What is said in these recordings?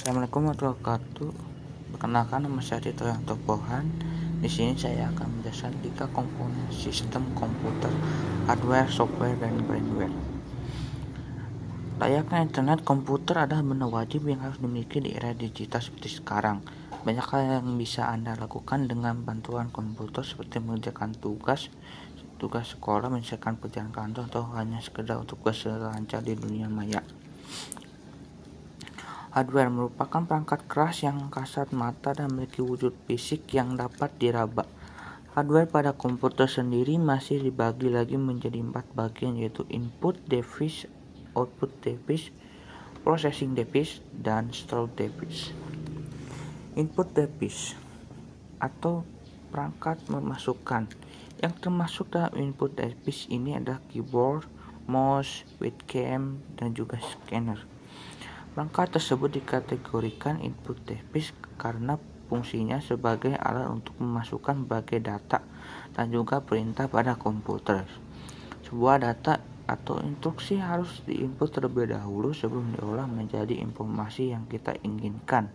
Assalamualaikum warahmatullahi wabarakatuh. Perkenalkan nama saya Tito yang Topohan. Di sini saya akan menjelaskan tiga komponen sistem komputer, hardware, software, dan firmware. Layaknya internet, komputer adalah benda wajib yang harus dimiliki di era digital seperti sekarang. Banyak hal yang bisa Anda lakukan dengan bantuan komputer seperti mengerjakan tugas, tugas sekolah, menyelesaikan pekerjaan kantor, atau hanya sekedar untuk berselancar di dunia maya. Hardware merupakan perangkat keras yang kasat mata dan memiliki wujud fisik yang dapat diraba. Hardware pada komputer sendiri masih dibagi lagi menjadi empat bagian yaitu input device, output device, processing device, dan store device. Input device atau perangkat memasukkan yang termasuk dalam input device ini adalah keyboard, mouse, webcam, dan juga scanner. Perangkat tersebut dikategorikan input device karena fungsinya sebagai alat untuk memasukkan berbagai data dan juga perintah pada komputer. Sebuah data atau instruksi harus diinput terlebih dahulu sebelum diolah menjadi informasi yang kita inginkan.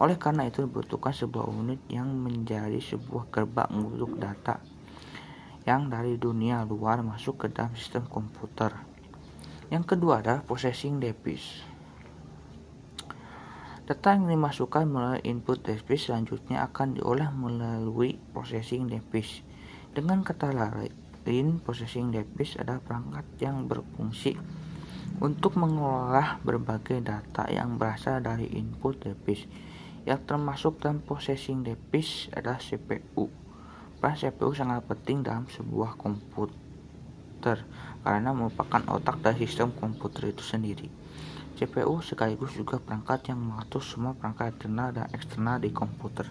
Oleh karena itu dibutuhkan sebuah unit yang menjadi sebuah gerbang untuk data yang dari dunia luar masuk ke dalam sistem komputer. Yang kedua adalah processing device. Data yang dimasukkan melalui input device selanjutnya akan diolah melalui processing device. Dengan kata lain, processing device adalah perangkat yang berfungsi untuk mengolah berbagai data yang berasal dari input device. Yang termasuk dalam processing device adalah CPU. Peran CPU sangat penting dalam sebuah komputer karena merupakan otak dari sistem komputer itu sendiri. CPU sekaligus juga perangkat yang mengatur semua perangkat internal dan eksternal di komputer.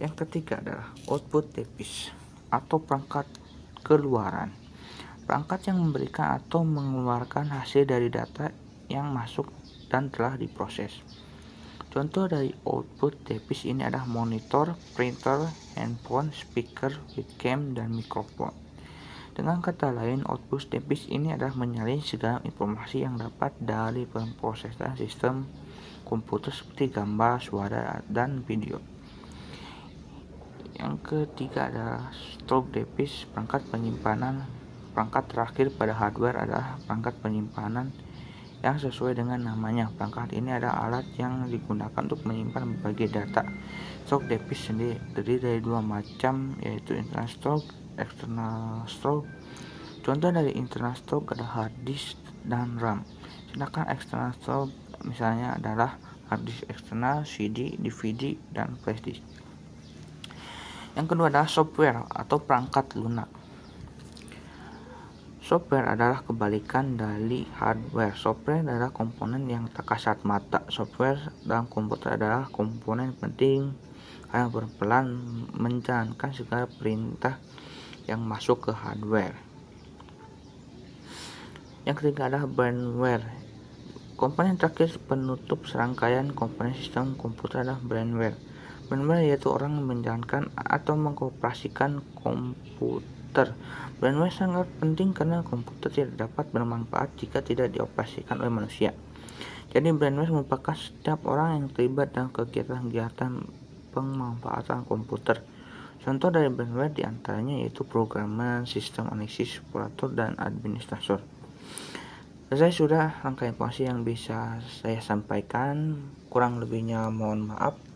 Yang ketiga adalah output device atau perangkat keluaran. Perangkat yang memberikan atau mengeluarkan hasil dari data yang masuk dan telah diproses. Contoh dari output device ini adalah monitor, printer, handphone, speaker, webcam, dan mikrofon. Dengan kata lain, output device ini adalah menyalin segala informasi yang dapat dari pemrosesan sistem komputer seperti gambar, suara, dan video. Yang ketiga adalah store device, perangkat penyimpanan. Perangkat terakhir pada hardware adalah perangkat penyimpanan yang sesuai dengan namanya. Perangkat ini adalah alat yang digunakan untuk menyimpan berbagai data. Stock device sendiri terdiri dari dua macam yaitu internal stock external stroke. Contoh dari internal stroke ada hard disk dan RAM. Sedangkan external stroke misalnya adalah hard disk eksternal, CD, DVD, dan flash disk. Yang kedua adalah software atau perangkat lunak. Software adalah kebalikan dari hardware. Software adalah komponen yang tak kasat mata. Software dalam komputer adalah komponen penting karena berperan menjalankan segala perintah yang masuk ke hardware. Yang ketiga adalah brandware. Komponen terakhir penutup serangkaian komponen sistem komputer adalah brandware. Brandware yaitu orang menjalankan atau mengoperasikan komputer. Brandware sangat penting karena komputer tidak dapat bermanfaat jika tidak dioperasikan oleh manusia. Jadi brandware merupakan setiap orang yang terlibat dalam kegiatan-kegiatan pemanfaatan komputer. Contoh dari brandware di antaranya yaitu programmer, sistem analisis, operator, dan administrator. Selesai sudah rangkaian informasi yang bisa saya sampaikan. Kurang lebihnya mohon maaf.